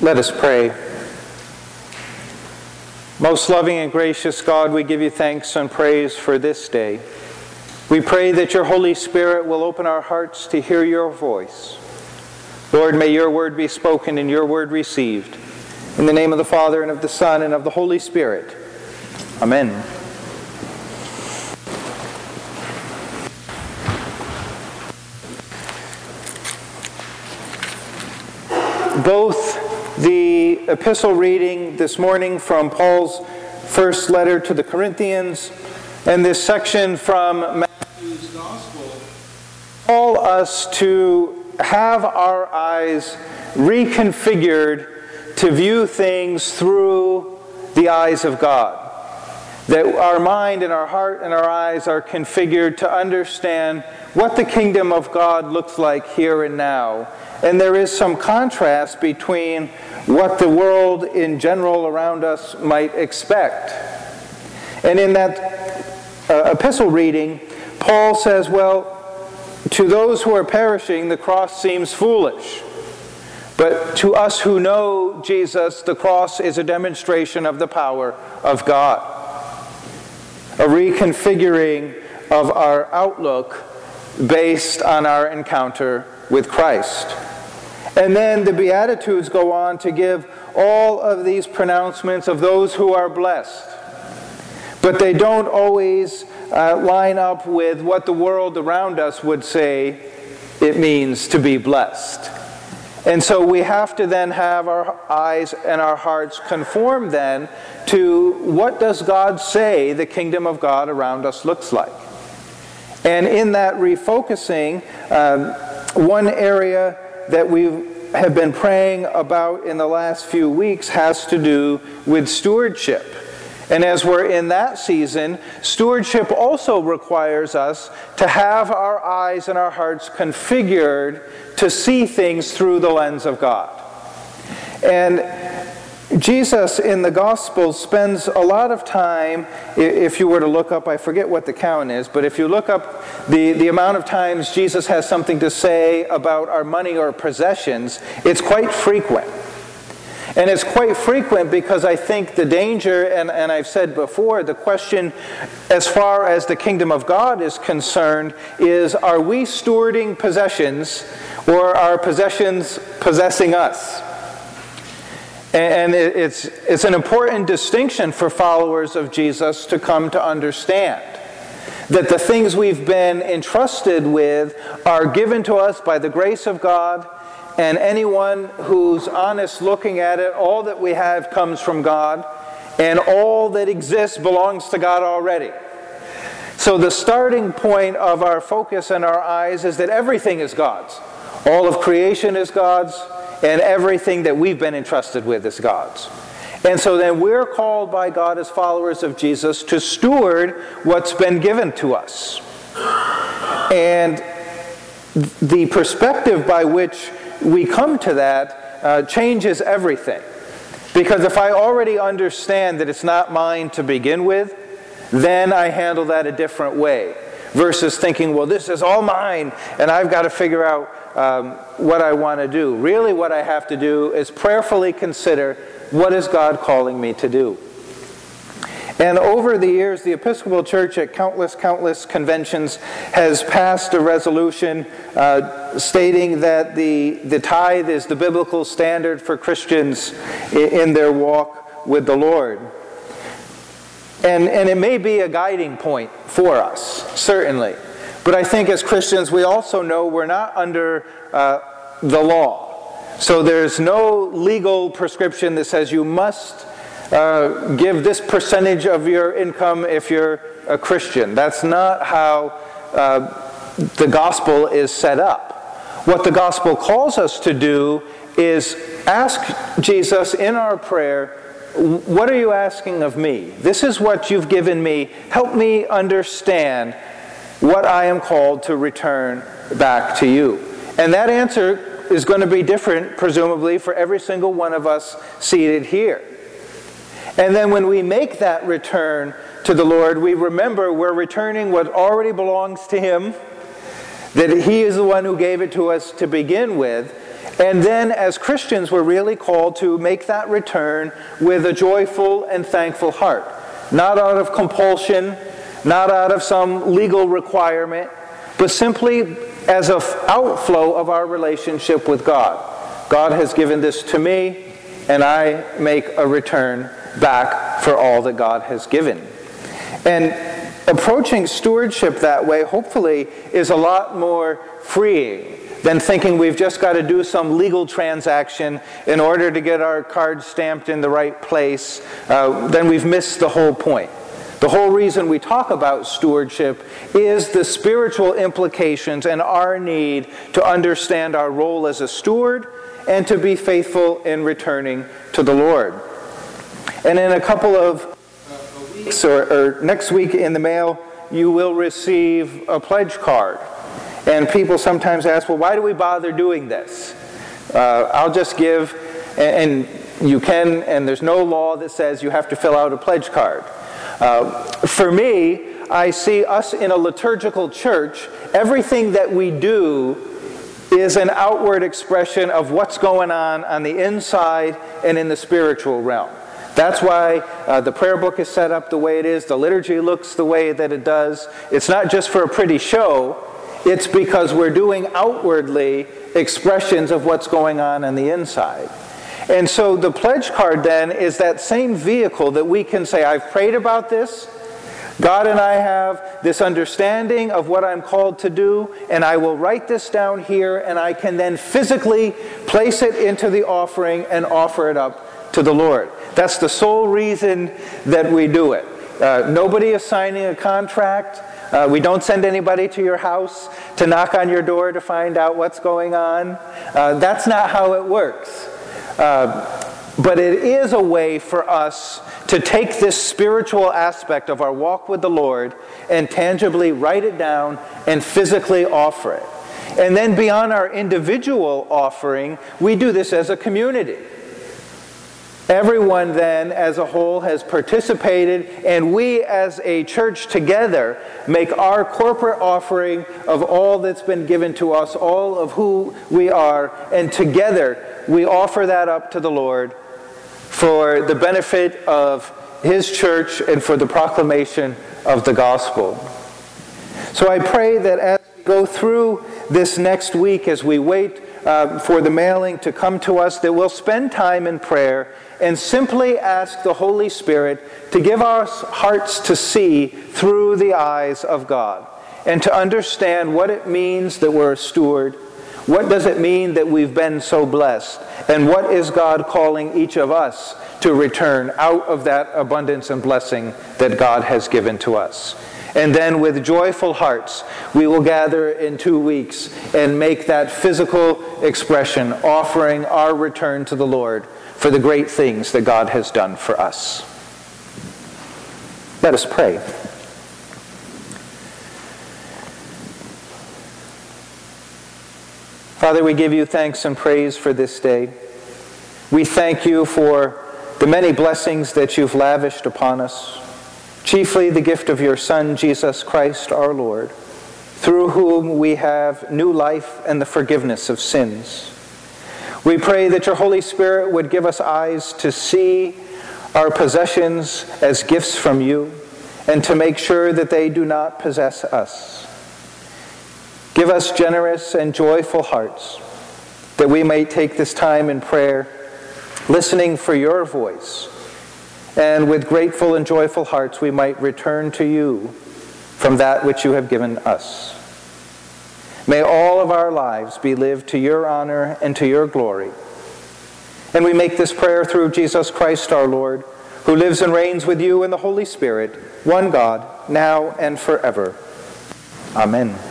Let us pray. Most loving and gracious God, we give you thanks and praise for this day. We pray that your Holy Spirit will open our hearts to hear your voice. Lord, may your word be spoken and your word received. In the name of the Father, and of the Son, and of the Holy Spirit. Amen. Both the epistle reading this morning from Paul's first letter to the Corinthians and this section from Matthew's Gospel call us to have our eyes reconfigured to view things through the eyes of God. That our mind and our heart and our eyes are configured to understand what the kingdom of God looks like here and now. And there is some contrast between what the world in general around us might expect. And in that uh, epistle reading, Paul says, Well, to those who are perishing, the cross seems foolish. But to us who know Jesus, the cross is a demonstration of the power of God, a reconfiguring of our outlook based on our encounter with Christ. And then the Beatitudes go on to give all of these pronouncements of those who are blessed. But they don't always uh, line up with what the world around us would say it means to be blessed. And so we have to then have our eyes and our hearts conform then to what does God say the kingdom of God around us looks like. And in that refocusing, um, one area that we have been praying about in the last few weeks has to do with stewardship. And as we're in that season, stewardship also requires us to have our eyes and our hearts configured to see things through the lens of God. And Jesus in the Gospel spends a lot of time, if you were to look up, I forget what the count is, but if you look up the, the amount of times Jesus has something to say about our money or possessions, it's quite frequent. And it's quite frequent because I think the danger, and, and I've said before, the question as far as the kingdom of God is concerned is are we stewarding possessions or are possessions possessing us? And it's, it's an important distinction for followers of Jesus to come to understand that the things we've been entrusted with are given to us by the grace of God and anyone who's honest looking at it, all that we have comes from God, and all that exists belongs to God already. So, the starting point of our focus and our eyes is that everything is God's. All of creation is God's, and everything that we've been entrusted with is God's. And so then we're called by God as followers of Jesus to steward what's been given to us. And the perspective by which we come to that uh, changes everything. Because if I already understand that it's not mine to begin with, then I handle that a different way. Versus thinking, well, this is all mine, and I've got to figure out um, what I want to do. Really, what I have to do is prayerfully consider what is God calling me to do. And over the years, the Episcopal Church at countless, countless conventions has passed a resolution uh, stating that the, the tithe is the biblical standard for Christians in, in their walk with the Lord. And, and it may be a guiding point for us, certainly. But I think as Christians, we also know we're not under uh, the law. So there's no legal prescription that says you must uh, give this percentage of your income if you're a Christian. That's not how uh, the gospel is set up. What the gospel calls us to do is ask Jesus in our prayer, What are you asking of me? This is what you've given me. Help me understand what I am called to return back to you. And that answer is going to be different, presumably, for every single one of us seated here. And then when we make that return to the Lord, we remember we're returning what already belongs to Him, that He is the one who gave it to us to begin with. And then, as Christians, we're really called to make that return with a joyful and thankful heart. Not out of compulsion, not out of some legal requirement, but simply as an outflow of our relationship with God. God has given this to me, and I make a return back for all that God has given. And approaching stewardship that way, hopefully, is a lot more freeing than thinking we've just got to do some legal transaction in order to get our card stamped in the right place. Uh, then we've missed the whole point. The whole reason we talk about stewardship is the spiritual implications and our need to understand our role as a steward and to be faithful in returning to the Lord. And in a couple of weeks or, or next week in the mail, you will receive a pledge card. And people sometimes ask, well, why do we bother doing this? Uh, I'll just give, and, and you can, and there's no law that says you have to fill out a pledge card. Uh, for me, I see us in a liturgical church, everything that we do is an outward expression of what's going on on the inside and in the spiritual realm. That's why uh, the prayer book is set up the way it is, the liturgy looks the way that it does. It's not just for a pretty show, it's because we're doing outwardly expressions of what's going on on the inside. And so the pledge card then is that same vehicle that we can say, I've prayed about this. God and I have this understanding of what I'm called to do, and I will write this down here, and I can then physically place it into the offering and offer it up to the Lord. That's the sole reason that we do it. Uh, nobody is signing a contract. Uh, we don't send anybody to your house to knock on your door to find out what's going on. Uh, that's not how it works. Uh, but it is a way for us to take this spiritual aspect of our walk with the Lord and tangibly write it down and physically offer it. And then beyond our individual offering, we do this as a community. Everyone then, as a whole, has participated, and we as a church together make our corporate offering of all that's been given to us, all of who we are, and together we offer that up to the Lord for the benefit of His church and for the proclamation of the gospel. So I pray that as we go through this next week, as we wait uh, for the mailing to come to us, that we'll spend time in prayer and simply ask the Holy Spirit to give our hearts to see through the eyes of God and to understand what it means that we're a steward what does it mean that we've been so blessed? And what is God calling each of us to return out of that abundance and blessing that God has given to us? And then with joyful hearts, we will gather in two weeks and make that physical expression, offering our return to the Lord for the great things that God has done for us. Let us pray. Father, we give you thanks and praise for this day. We thank you for the many blessings that you've lavished upon us, chiefly the gift of your Son, Jesus Christ our Lord, through whom we have new life and the forgiveness of sins. We pray that your Holy Spirit would give us eyes to see our possessions as gifts from you and to make sure that they do not possess us. Give us generous and joyful hearts that we may take this time in prayer, listening for your voice, and with grateful and joyful hearts we might return to you from that which you have given us. May all of our lives be lived to your honor and to your glory. And we make this prayer through Jesus Christ our Lord, who lives and reigns with you in the Holy Spirit, one God, now and forever. Amen.